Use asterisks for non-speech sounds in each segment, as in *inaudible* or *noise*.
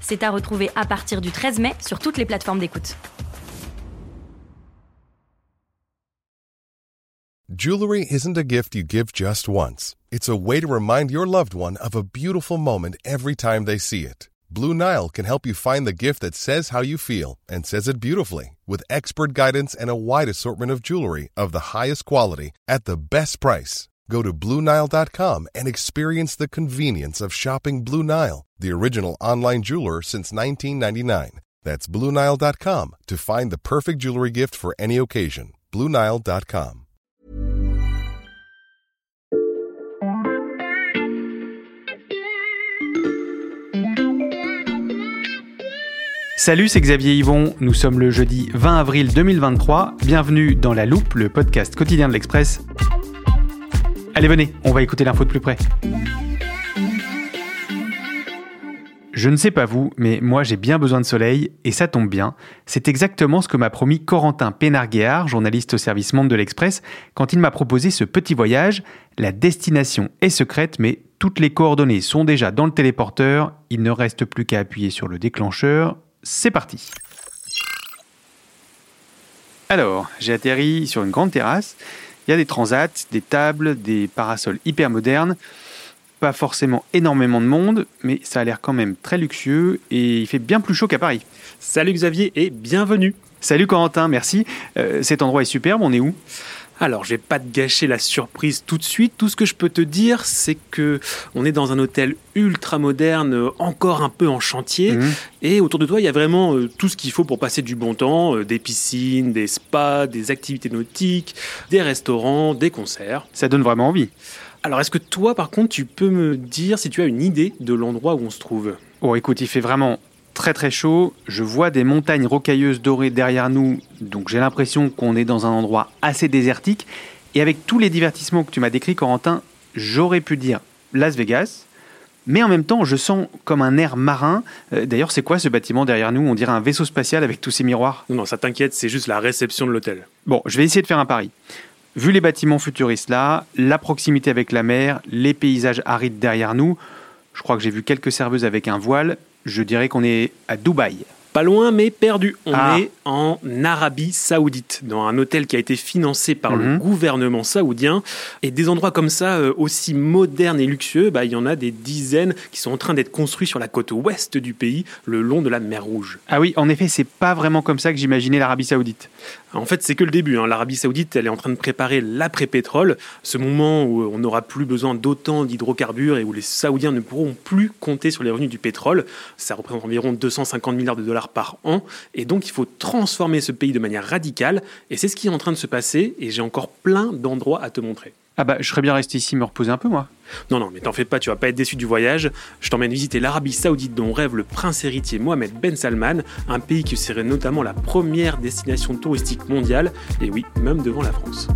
C'est à retrouver à partir du 13 mai sur toutes les plateformes d'écoute. Jewelry isn't a gift you give just once. It's a way to remind your loved one of a beautiful moment every time they see it. Blue Nile can help you find the gift that says how you feel and says it beautifully with expert guidance and a wide assortment of jewelry of the highest quality at the best price. Go to BlueNile.com and experience the convenience of shopping Blue Nile, the original online jeweler since 1999. That's BlueNile.com to find the perfect jewelry gift for any occasion. BlueNile.com. Salut, c'est Xavier Yvon. Nous sommes le jeudi 20 avril 2023. Bienvenue dans La Loupe, le podcast quotidien de l'Express. Allez, venez, on va écouter l'info de plus près. Je ne sais pas vous, mais moi j'ai bien besoin de soleil, et ça tombe bien. C'est exactement ce que m'a promis Corentin Pénarguéard, journaliste au service Monde de l'Express, quand il m'a proposé ce petit voyage. La destination est secrète, mais toutes les coordonnées sont déjà dans le téléporteur. Il ne reste plus qu'à appuyer sur le déclencheur. C'est parti Alors, j'ai atterri sur une grande terrasse. Il y a des transats, des tables, des parasols hyper modernes. Pas forcément énormément de monde, mais ça a l'air quand même très luxueux et il fait bien plus chaud qu'à Paris. Salut Xavier et bienvenue. Salut Corentin, merci. Euh, cet endroit est superbe, on est où? Alors, je vais pas te gâcher la surprise tout de suite. Tout ce que je peux te dire, c'est que on est dans un hôtel ultra moderne, encore un peu en chantier. Mhm. Et autour de toi, il y a vraiment euh, tout ce qu'il faut pour passer du bon temps euh, des piscines, des spas, des activités nautiques, des restaurants, des concerts. Ça donne vraiment envie. Alors, est-ce que toi, par contre, tu peux me dire si tu as une idée de l'endroit où on se trouve? Oh, écoute, il fait vraiment très très chaud. Je vois des montagnes rocailleuses dorées derrière nous, donc j'ai l'impression qu'on est dans un endroit assez désertique. Et avec tous les divertissements que tu m'as décrits, Corentin, j'aurais pu dire Las Vegas. Mais en même temps, je sens comme un air marin. Euh, D'ailleurs, c'est quoi ce bâtiment derrière nous? On dirait un vaisseau spatial avec tous ces miroirs. Non, non, ça t'inquiète, c'est juste la réception de l'hôtel. Bon, je vais essayer de faire un pari. Vu les bâtiments futuristes là, la proximité avec la mer, les paysages arides derrière nous, je crois que j'ai vu quelques serveuses avec un voile, je dirais qu'on est à Dubaï. Pas loin, mais perdu. On Ah. est en Arabie Saoudite, dans un hôtel qui a été financé par le Mhm. gouvernement saoudien. Et des endroits comme ça, euh, aussi modernes et luxueux, bah, il y en a des dizaines qui sont en train d'être construits sur la côte ouest du pays, le long de la mer Rouge. Ah oui, en effet, c'est pas vraiment comme ça que j'imaginais l'Arabie Saoudite. En fait, c'est que le début. hein. L'Arabie Saoudite, elle est en train de préparer l'après-pétrole, ce moment où on n'aura plus besoin d'autant d'hydrocarbures et où les Saoudiens ne pourront plus compter sur les revenus du pétrole. Ça représente environ 250 milliards de dollars par an. Et donc, il faut transformer ce pays de manière radicale. Et c'est ce qui est en train de se passer. Et j'ai encore plein d'endroits à te montrer. Ah bah, je serais bien resté ici me reposer un peu, moi. Non, non, mais t'en fais pas, tu vas pas être déçu du voyage. Je t'emmène visiter l'Arabie Saoudite dont rêve le prince héritier Mohamed Ben Salman, un pays qui serait notamment la première destination touristique mondiale, et oui, même devant la France.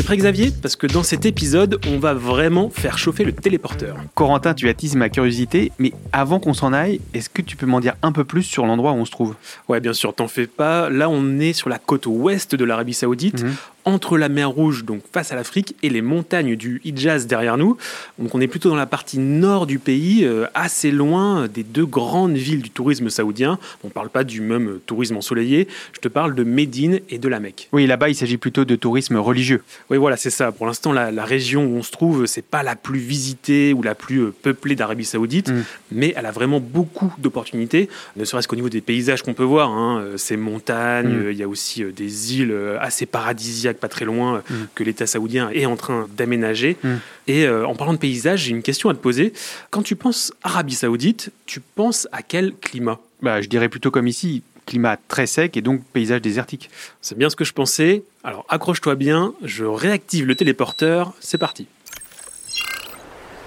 Es prêt Xavier? Parce que dans cet épisode, on va vraiment faire chauffer le téléporteur. Corentin, tu attises ma curiosité, mais avant qu'on s'en aille, est-ce que tu peux m'en dire un peu plus sur l'endroit où on se trouve? Ouais, bien sûr, t'en fais pas. Là, on est sur la côte ouest de l'Arabie Saoudite, Mhm. Entre la mer Rouge, donc face à l'Afrique, et les montagnes du Hijaz derrière nous. Donc, on est plutôt dans la partie nord du pays, euh, assez loin des deux grandes villes du tourisme saoudien. On parle pas du même euh, tourisme ensoleillé. Je te parle de Médine et de la Mecque. Oui, là-bas, il s'agit plutôt de tourisme religieux. Oui, voilà, c'est ça. Pour l'instant, la, la région où on se trouve, c'est pas la plus visitée ou la plus euh, peuplée d'Arabie Saoudite, Mm. mais elle a vraiment beaucoup d'opportunités, ne serait-ce qu'au niveau des paysages qu'on peut voir. hein. Euh, Ces montagnes, Mm. euh, il y a aussi euh, des îles euh, assez paradisiaques, pas très loin, euh, Mm. que l'État saoudien est en train d'aménager. Mm. Et euh, en parlant de paysages, j'ai une question à te poser. Quand tu penses Arabie Saoudite, tu penses à quel climat? Bah, je dirais plutôt comme ici, climat très sec et donc paysage désertique. C'est bien ce que je pensais. Alors accroche-toi bien, je réactive le téléporteur, c'est parti.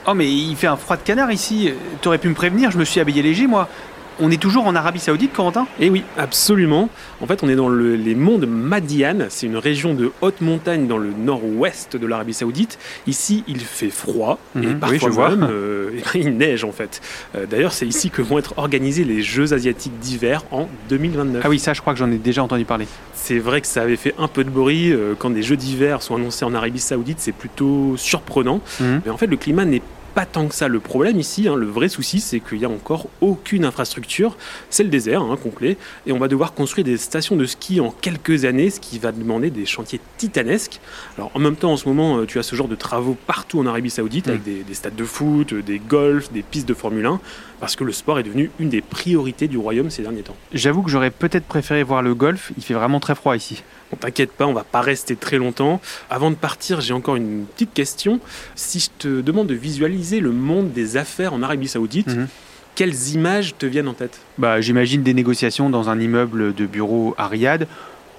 Oh mais il fait un froid de canard ici. T'aurais pu me prévenir, je me suis habillé léger moi. On est toujours en Arabie Saoudite, Corentin? Eh oui, absolument. En fait, on est dans les monts de Madian. C'est une région de haute montagne dans le nord-ouest de l'Arabie Saoudite. Ici, il fait froid et Mhm, parfois oui, même, euh, *laughs* il neige en fait. Euh, D'ailleurs, c'est ici que vont être organisés les Jeux asiatiques d'hiver en 2029. Ah oui, ça je crois que j'en ai déjà entendu parler. C'est vrai que ça avait fait un peu de bruit euh, quand des Jeux d'hiver sont annoncés en Arabie Saoudite. C'est plutôt surprenant. Mhm. Mais en fait, le climat n'est pas tant que ça. Le problème ici, hein, le vrai souci, c'est qu'il n'y a encore aucune infrastructure. C'est le désert hein, complet. Et on va devoir construire des stations de ski en quelques années, ce qui va demander des chantiers titanesques. Alors en même temps, en ce moment, euh, tu as ce genre de travaux partout en Arabie Saoudite, Mm. avec des, des stades de foot, euh, des golfs, des pistes de Formule 1, parce que le sport est devenu une des priorités du royaume ces derniers temps. J'avoue que j'aurais peut-être préféré voir le golf, il fait vraiment très froid ici. Bon, t'inquiète pas, on va pas rester très longtemps. Avant de partir, j'ai encore une petite question. Si je te demande de visualiser le monde des affaires en Arabie Saoudite, Mhm. quelles images te viennent en tête? Bah, j'imagine des négociations dans un immeuble de bureau à Riyad.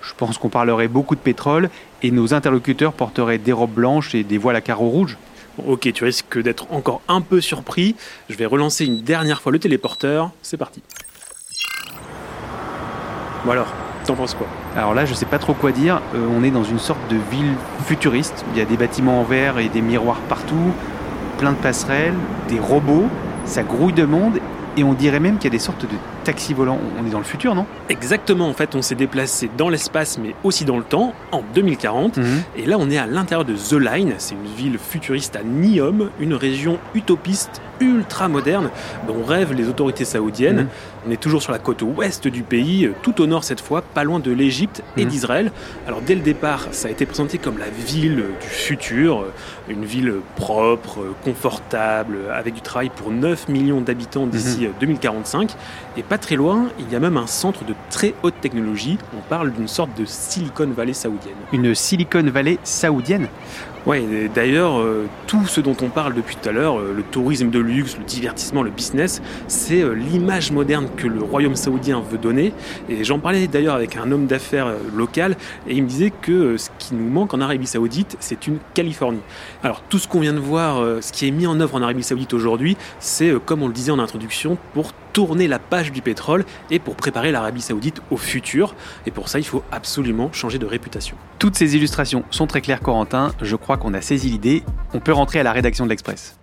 Je pense qu'on parlerait beaucoup de pétrole et nos interlocuteurs porteraient des robes blanches et des voiles à carreaux rouges. Ok, tu risques d'être encore un peu surpris. Je vais relancer une dernière fois le téléporteur. C'est parti. Bon alors, t'en penses quoi? Alors là, je sais pas trop quoi dire. Euh, on est dans une sorte de ville futuriste. Il y a des bâtiments en verre et des miroirs partout, plein de passerelles, des robots. Ça grouille de monde et on dirait même qu'il y a des sortes de taxis volants. On est dans le futur, non? Exactement, en fait, on s'est déplacé dans l'espace, mais aussi dans le temps, en 2040. Et là, on est à l'intérieur de The Line. C'est une ville futuriste à Niom, une région utopiste ultra moderne dont rêvent les autorités saoudiennes. Mhm. On est toujours sur la côte ouest du pays, tout au nord cette fois, pas loin de l'Égypte et Mhm. d'Israël. Alors dès le départ, ça a été présenté comme la ville du futur, une ville propre, confortable, avec du travail pour 9 millions d'habitants d'ici euh, 2045. Et pas très loin, il y a même un centre de très haute technologie. On parle d'une sorte de Silicon Valley saoudienne. Une Silicon Valley saoudienne? Et d'ailleurs, euh, tout ce dont on parle depuis tout à l'heure, euh, le tourisme de luxe, le divertissement, le business, c'est euh, l'image moderne que le royaume saoudien veut donner. Et j'en parlais d'ailleurs avec un homme d'affaires local, et il me disait que ce qui nous manque en Arabie saoudite, c'est une Californie. Alors tout ce qu'on vient de voir, ce qui est mis en œuvre en Arabie saoudite aujourd'hui, c'est, comme on le disait en introduction, pour tourner la page du pétrole et pour préparer l'Arabie saoudite au futur. Et pour ça, il faut absolument changer de réputation. Toutes ces illustrations sont très claires, Corentin. Je crois qu'on a saisi l'idée. On peut rentrer à la rédaction de l'Express.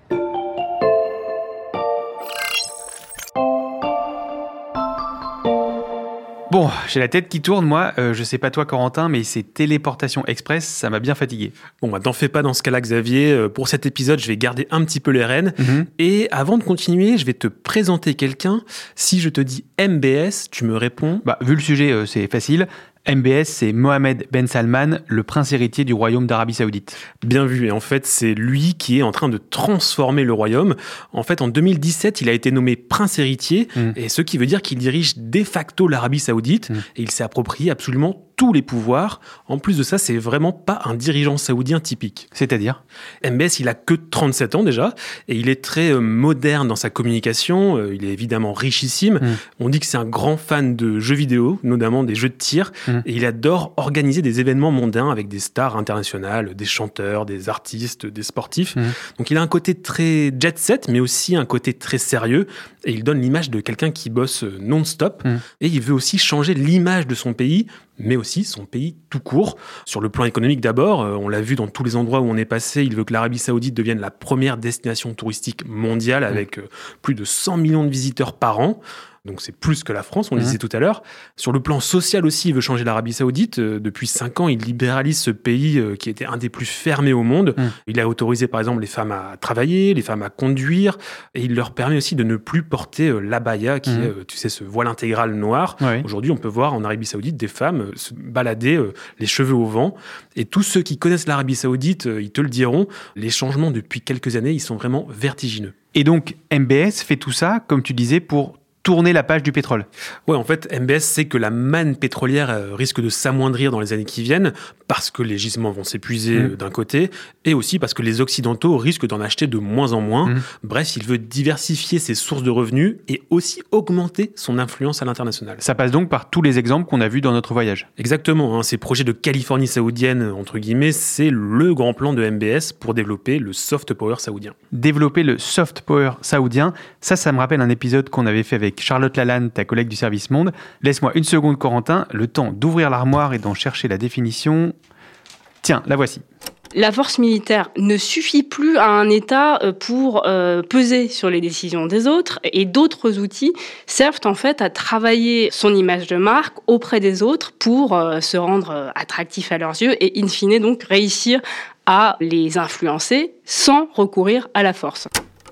Bon, j'ai la tête qui tourne, moi. Euh, je sais pas toi, Corentin, mais ces téléportations express, ça m'a bien fatigué. Bon, bah, t'en fais pas dans ce cas-là, Xavier. Euh, Pour cet épisode, je vais garder un petit peu les rênes. Et avant de continuer, je vais te présenter quelqu'un. Si je te dis MBS, tu me réponds. Bah, vu le sujet, euh, c'est facile. MBS, c'est Mohamed Ben Salman, le prince héritier du royaume d'Arabie Saoudite. Bien vu. Et en fait, c'est lui qui est en train de transformer le royaume. En fait, en 2017, il a été nommé prince héritier, Mm. et ce qui veut dire qu'il dirige de facto l'Arabie saoudite, Mm. et il s'est approprié absolument tous les pouvoirs. En plus de ça, c'est vraiment pas un dirigeant saoudien typique. C'est-à-dire? MBS, il a que 37 ans déjà, et il est très euh, moderne dans sa communication. euh, Il est évidemment richissime. Mm. On dit que c'est un grand fan de jeux vidéo, notamment des jeux de tir, Mm. et il adore organiser des événements mondains avec des stars internationales, des chanteurs, des artistes, des sportifs. Mm. Donc il a un côté très jet set, mais aussi un côté très sérieux, et il donne l'image de quelqu'un qui bosse euh, non-stop. Mm. Et il veut aussi changer l'image de son pays, mais aussi son pays tout court. Sur le plan économique d'abord, euh, on l'a vu dans tous les endroits où on est passé, il veut que l'Arabie saoudite devienne la première destination touristique mondiale avec euh, plus de 100 millions de visiteurs par an. Donc c'est plus que la France, on le Mhm. disait tout à l'heure. Sur le plan social aussi, il veut changer l'Arabie saoudite. Euh, Depuis cinq ans, il libéralise ce pays euh, qui était un des plus fermés au monde. Mhm. Il a autorisé par exemple les femmes à travailler, les femmes à conduire, et il leur permet aussi de ne plus porter euh, l'abaya, qui Mhm. est, tu sais, ce voile intégral noir. Aujourd'hui, on peut voir en Arabie Saoudite des femmes se balader les cheveux au vent. Et tous ceux qui connaissent l'Arabie Saoudite, ils te le diront, les changements depuis quelques années, ils sont vraiment vertigineux. Et donc, MBS fait tout ça, comme tu disais, pour tourner la page du pétrole. Ouais, en fait, MBS sait que la manne pétrolière euh, risque de s'amoindrir dans les années qui viennent parce que les gisements vont s'épuiser Mm. euh, d'un côté et aussi parce que les Occidentaux risquent d'en acheter de moins en moins. Mm. Bref, il veut diversifier ses sources de revenus et aussi augmenter son influence à l'international. Ça passe donc par tous les exemples qu'on a vus dans notre voyage. Exactement, hein, ces projets de Californie saoudienne, entre guillemets, c'est le grand plan de MBS pour développer le soft power saoudien. Développer le soft power saoudien, ça, ça me rappelle un épisode qu'on avait fait avec Charlotte Lalanne, ta collègue du service Monde. Laisse-moi une seconde, Corentin, le temps d'ouvrir l'armoire et d'en chercher la définition. Tiens, la voici. La force militaire ne suffit plus à un État euh, pour euh, peser sur les décisions des autres et d'autres outils servent en fait à travailler son image de marque auprès des autres pour euh, se rendre attractif à leurs yeux et in fine donc réussir à les influencer sans recourir à la force.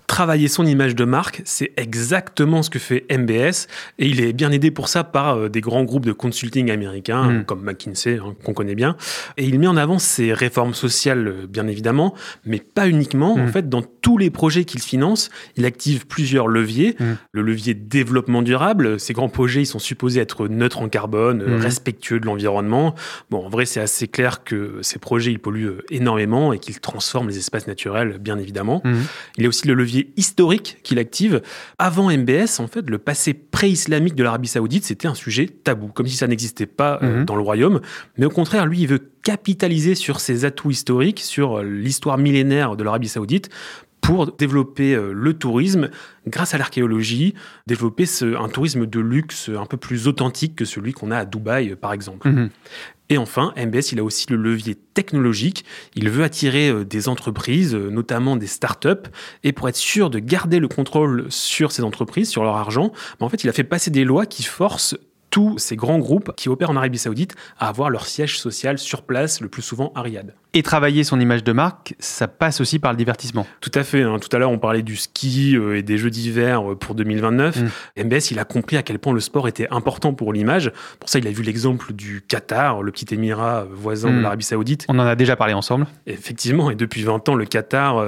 Travailler son image de marque, c'est exactement ce que fait MBS et il est bien aidé pour ça par euh, des grands groupes de consulting américains Mm. comme McKinsey hein, qu'on connaît bien. Et il met en avant ses réformes sociales euh, bien évidemment mais pas uniquement. En Mm. fait dans tous les projets qu'il finance il active plusieurs leviers. Mm. le levier développement durable ces grands projets ils sont supposés être neutres en carbone euh, respectueux de l'environnement. Bon en vrai c'est assez clair que ces projets ils polluent euh, énormément et qu'ils transforment les espaces naturels bien évidemment. Il y a aussi le levier historique qu'il active. Avant MBS, en fait, le passé pré-islamique de l'Arabie Saoudite, c'était un sujet tabou, comme si ça n'existait pas euh, Mhm. dans le royaume. Mais au contraire, lui, il veut capitaliser sur ses atouts historiques, sur euh, l'histoire millénaire de l'Arabie Saoudite pour développer euh, le tourisme grâce à l'archéologie, développer ce- un tourisme de luxe un peu plus authentique que celui qu'on a à Dubaï, par exemple. Mhm. Et enfin, MBS, il a aussi le levier technologique. Il veut attirer euh, des entreprises, euh, notamment des startups. Et pour être sûr de garder le contrôle sur ces entreprises, sur leur argent, bah, en fait, il a fait passer des lois qui forcent tous ces grands groupes qui opèrent en Arabie Saoudite à avoir leur siège social sur place, le plus souvent à Riyad. Et travailler son image de marque, ça passe aussi par le divertissement. Tout à fait. hein. Tout à l'heure, on parlait du ski euh, et des Jeux d'hiver euh, pour 2029. Mm. MBS, il a compris à quel point le sport était important pour l'image. Pour ça, il a vu l'exemple du Qatar, le petit émirat euh, voisin de Mm. l'Arabie Saoudite. On en a déjà parlé ensemble. Effectivement, et depuis 20 ans, le Qatar,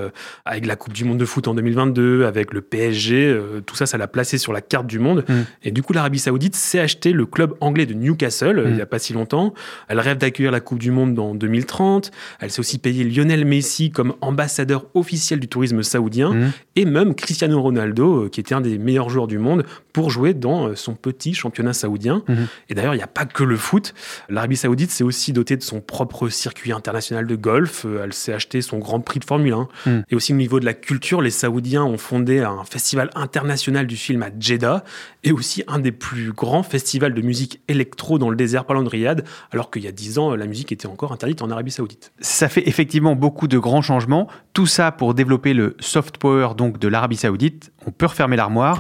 avec la Coupe du Monde de foot en 2022, avec le PSG, tout ça, ça l'a placé sur la carte du monde. Mm. Et du coup, l'Arabie Saoudite s'est acheté le club anglais de Newcastle euh, Mm. il n'y a pas si longtemps. Elle rêve d'accueillir la Coupe du Monde en 2030. Elle s'est aussi payé Lionel Messi comme ambassadeur officiel du tourisme saoudien Mhm. et même Cristiano Ronaldo, euh, qui était un des meilleurs joueurs du monde, pour jouer dans euh, son petit championnat saoudien. Mhm. Et d'ailleurs, il n'y a pas que le foot. L'Arabie Saoudite s'est aussi dotée de son propre circuit international de golf. Euh, Elle s'est acheté son Grand Prix de Formule 1. Mhm. Et aussi au niveau de la culture, les Saoudiens ont fondé un festival international du film à Jeddah et aussi un des plus grands festivals de musique électro dans le désert loin de Riyad, alors qu'il y a 10 ans, la musique était encore interdite en Arabie Saoudite. Ça fait effectivement beaucoup de grands changements. Tout ça pour développer le soft power donc de l'Arabie Saoudite. On peut refermer l'armoire.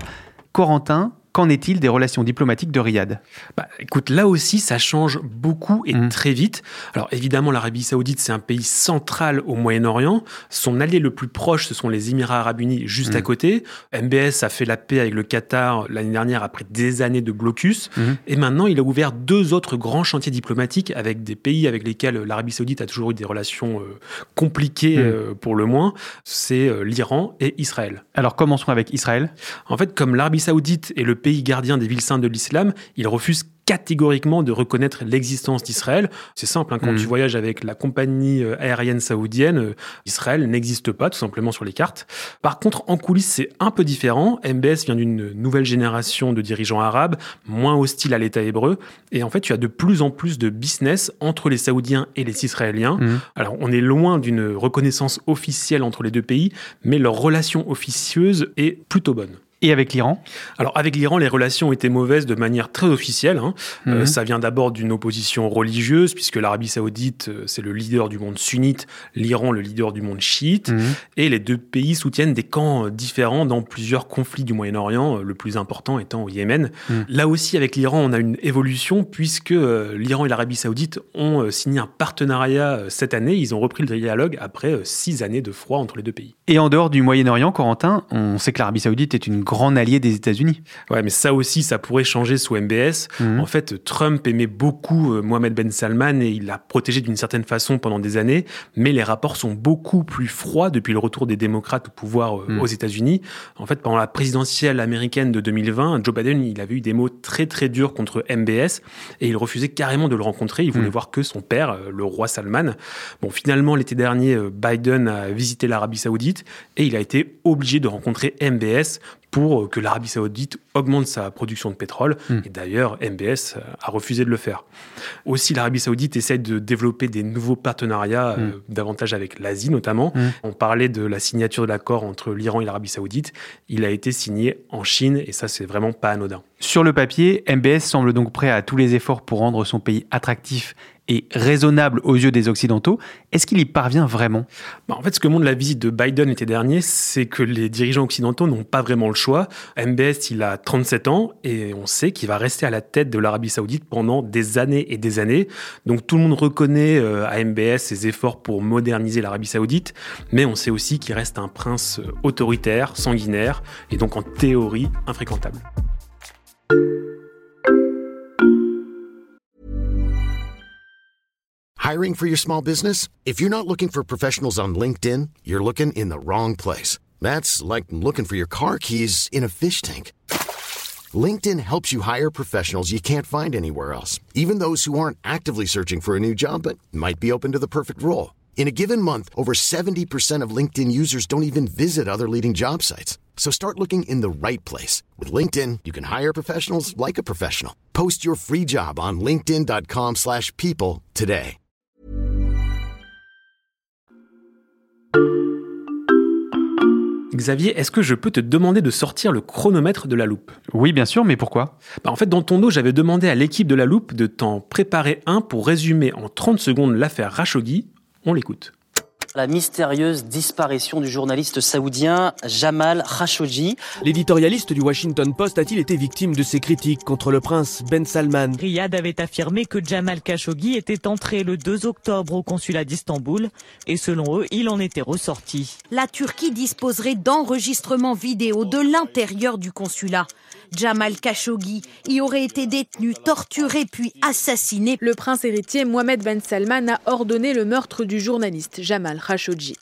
Corentin, qu'en est-il des relations diplomatiques de Riyad? Bah, écoute, là aussi, ça change beaucoup et Mhm. très vite. Alors évidemment, l'Arabie Saoudite, c'est un pays central au Moyen-Orient. Son allié le plus proche, ce sont les Émirats Arabes Unis, juste à côté. MBS a fait la paix avec le Qatar l'année dernière après des années de blocus. Mhm. Et maintenant, il a ouvert deux autres grands chantiers diplomatiques avec des pays avec lesquels l'Arabie Saoudite a toujours eu des relations euh, compliquées euh, pour le moins. C'est euh, l'Iran et Israël. Alors commençons avec Israël. En fait, comme l'Arabie Saoudite est le pays gardien des villes saintes de l'islam, il refuse catégoriquement de reconnaître l'existence d'Israël. C'est simple, hein, quand tu voyages avec la compagnie euh, aérienne saoudienne, euh, Israël n'existe pas tout simplement sur les cartes. Par contre, en coulisses, c'est un peu différent. MBS vient d'une nouvelle génération de dirigeants arabes, moins hostiles à l'État hébreu. Et en fait, tu as de plus en plus de business entre les Saoudiens et les Israéliens. Mhm. Alors, on est loin d'une reconnaissance officielle entre les deux pays, mais leur relation officieuse est plutôt bonne. Et avec l'Iran? Alors avec l'Iran, les relations étaient mauvaises de manière très officielle. hein. Euh, Mhm. ça vient d'abord d'une opposition religieuse, puisque l'Arabie saoudite, euh, c'est le leader du monde sunnite, l'Iran le leader du monde chiite, Mhm. et les deux pays soutiennent des camps euh, différents dans plusieurs conflits du Moyen-Orient, euh, le plus important étant au Yémen. Mhm. Là aussi, avec l'Iran, on a une évolution, puisque euh, l'Iran et l'Arabie saoudite ont euh, signé un partenariat euh, cette année. Ils ont repris le dialogue après euh, six années de froid entre les deux pays. Et en dehors du Moyen-Orient, Corentin, on sait que l'Arabie Saoudite est une grand allié des États-Unis. Ouais, mais ça aussi, ça pourrait changer sous MBS. Mhm. En fait, Trump aimait beaucoup euh, Mohamed Ben Salman et il l'a protégé d'une certaine façon pendant des années, mais les rapports sont beaucoup plus froids depuis le retour des démocrates au pouvoir euh, Mhm. aux États-Unis. En fait, pendant la présidentielle américaine de 2020, Joe Biden, il avait eu des mots très très durs contre MBS et il refusait carrément de le rencontrer. Il voulait Mhm. voir que son père, euh, le roi Salman. Bon, finalement, l'été dernier, Biden a visité l'Arabie Saoudite et il a été obligé de rencontrer MBS pour euh, que l'Arabie Saoudite augmente sa production de pétrole. Mm. Et d'ailleurs, MBS euh, a refusé de le faire. Aussi, l'Arabie Saoudite essaie de développer des nouveaux partenariats, euh, davantage avec l'Asie notamment. Mm. On parlait de la signature de l'accord entre l'Iran et l'Arabie Saoudite. Il a été signé en Chine et ça, c'est vraiment pas anodin. Sur le papier, MBS semble donc prêt à tous les efforts pour rendre son pays attractif et raisonnable aux yeux des Occidentaux. Est-ce qu'il y parvient vraiment? Bah, en fait, ce que montre la visite de Biden l'été dernier, c'est que les dirigeants occidentaux n'ont pas vraiment le choix. MBS, il a 37 ans et on sait qu'il va rester à la tête de l'Arabie Saoudite pendant des années et des années. Donc tout le monde reconnaît euh, à MBS ses efforts pour moderniser l'Arabie Saoudite, mais on sait aussi qu'il reste un prince euh, autoritaire, sanguinaire et donc en théorie infréquentable. Hiring for your small business? If you're not looking for professionals on LinkedIn, you're looking in the wrong place. That's like looking for your car keys in a fish tank. LinkedIn helps you hire professionals you can't find anywhere else, even those who aren't actively searching for a new job but might be open to the perfect role. In a given month, over 70% of LinkedIn users don't even visit other leading job sites. So start looking in the right place. With LinkedIn, you can hire professionals like a professional. Post your free job on linkedin.com/people slash people today. Xavier, est-ce que je peux te demander de sortir le chronomètre de la loupe? Oui, bien sûr, mais pourquoi? Bah, en fait, dans ton dos, j'avais demandé à l'équipe de la loupe de t'en préparer un pour résumer en 30 secondes l'affaire Khashoggi. On l'écoute. La mystérieuse disparition du journaliste saoudien Jamal Khashoggi. L'éditorialiste du Washington Post a-t-il été victime de ces critiques contre le prince Ben Salman? Riyad avait affirmé que Jamal Khashoggi était entré le 2 octobre au consulat d'Istanbul et selon eux, il en était ressorti. La Turquie disposerait d'enregistrements vidéo de l'intérieur du consulat. Jamal Khashoggi y aurait été détenu, torturé puis assassiné. Le prince héritier Mohamed Ben Salman a ordonné le meurtre du journaliste Jamal Khashoggi.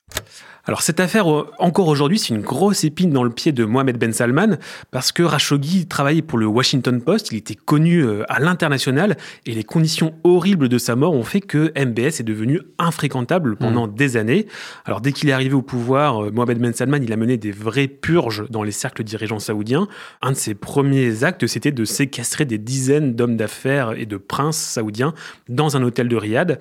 Alors cette affaire, euh, encore aujourd'hui, c'est une grosse épine dans le pied de Mohamed Ben Salman, parce que Khashoggi travaillait pour le Washington Post, il était connu euh, à l'international, et les conditions horribles de sa mort ont fait que MBS est devenu infréquentable pendant des années. Alors dès qu'il est arrivé au pouvoir, euh, Mohamed Ben Salman, il a mené des vraies purges dans les cercles dirigeants saoudiens. Un de ses premiers actes, c'était de séquestrer des dizaines d'hommes d'affaires et de princes saoudiens dans un hôtel de Riyad.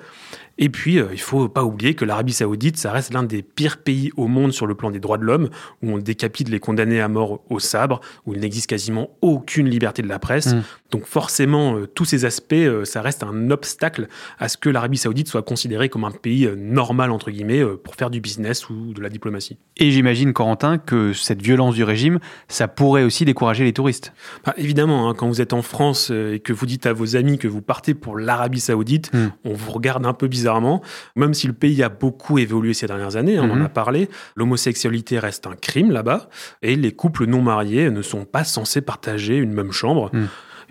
Et puis, euh, il faut pas oublier que l'Arabie Saoudite, ça reste l'un des pires pays au monde sur le plan des droits de l'homme, où on décapite les condamnés à mort au sabre, où il n'existe quasiment aucune liberté de la presse. Mm. Donc forcément, euh, tous ces aspects, euh, ça reste un obstacle à ce que l'Arabie Saoudite soit considérée comme un pays euh, normal, entre guillemets, pour faire du business ou de la diplomatie. Et j'imagine, Corentin, que cette violence du régime, ça pourrait aussi décourager les touristes. Bah, évidemment, hein, quand vous êtes en France et que vous dites à vos amis que vous partez pour l'Arabie Saoudite, Mm. on vous regarde un peu bizarrement. Même si le pays a beaucoup évolué ces dernières années, hein, on en Mhm. a parlé, l'homosexualité reste un crime là-bas et les couples non mariés ne sont pas censés partager une même chambre. Mm.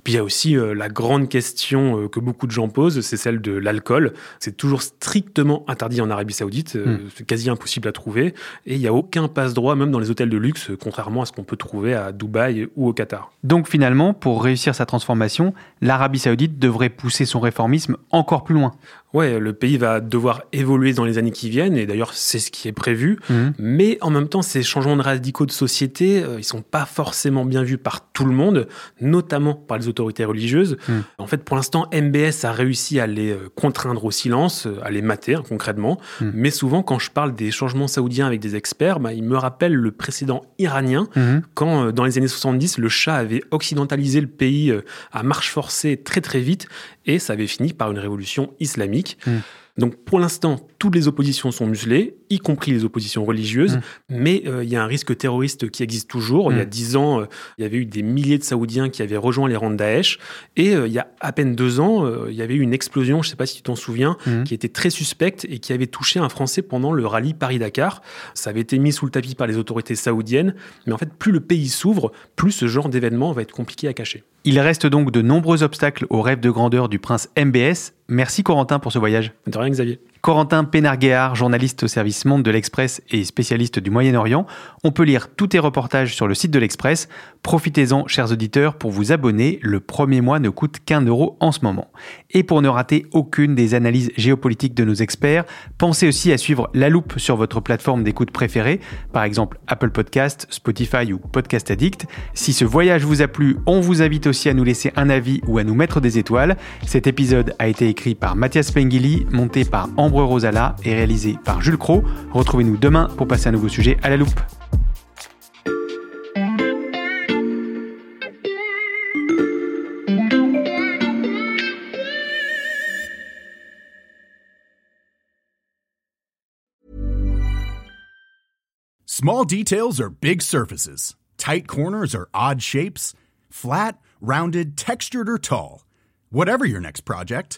Et puis il y a aussi euh, la grande question euh, que beaucoup de gens posent, c'est celle de l'alcool. C'est toujours strictement interdit en Arabie Saoudite, euh, Mm. c'est quasi impossible à trouver. Et il n'y a aucun passe-droit, même dans les hôtels de luxe, contrairement à ce qu'on peut trouver à Dubaï ou au Qatar. Donc finalement, pour réussir sa transformation, l'Arabie saoudite devrait pousser son réformisme encore plus loin. Ouais, le pays va devoir évoluer dans les années qui viennent, et d'ailleurs c'est ce qui est prévu. Mhm. Mais en même temps, ces changements de radicaux de société, euh, ils sont pas forcément bien vus par tout le monde, notamment par les autorités religieuses. Mm. En fait, pour l'instant, MBS a réussi à les euh, contraindre au silence, euh, à les mater hein, concrètement. Mm. Mais souvent, quand je parle des changements saoudiens avec des experts, bah, ils me rappellent le précédent iranien, Mhm. quand euh, dans les années 70, le Shah avait occidentalisé le pays euh, à marche forcée très très vite, et ça avait fini par une révolution islamique. Mm. Donc pour l'instant, toutes les oppositions sont muselées, y compris les oppositions religieuses, Mm. mais euh, il y a un risque terroriste qui existe toujours. Il y a Mm. dix ans, euh, il y avait eu des milliers de Saoudiens qui avaient rejoint les rangs de Daesh, et euh, il y a à peine deux ans, il y avait eu une explosion, je ne sais pas si tu t'en souviens, Mhm. qui était très suspecte et qui avait touché un Français pendant le rallye Paris-Dakar. Ça avait été mis sous le tapis par les autorités saoudiennes, mais en fait, plus le pays s'ouvre, plus ce genre d'événement va être compliqué à cacher. Il reste donc de nombreux obstacles au rêve de grandeur du prince MBS. Merci Corentin pour ce voyage. De rien, Xavier. Corentin Pénarguéard, journaliste au service Monde de l'Express et spécialiste du Moyen-Orient. On peut lire tous tes reportages sur le site de l'Express. Profitez-en, chers auditeurs, pour vous abonner. Le premier mois ne coûte qu'un euro en ce moment. Et pour ne rater aucune des analyses géopolitiques de nos experts, pensez aussi à suivre La Loupe sur votre plateforme d'écoute préférée, par exemple Apple Podcast, Spotify ou Podcast Addict. Si ce voyage vous a plu, on vous invite aussi à nous laisser un avis ou à nous mettre des étoiles. Cet épisode a été écrit par Mathias Pengili, monté par Ambre Rosala et réalisé par Jules Cro. Retrouvez-nous demain pour passer un nouveau sujet à la loupe. Small details are big surfaces. Tight corners are odd shapes. Flat, rounded, textured, or tall. Whatever your next project,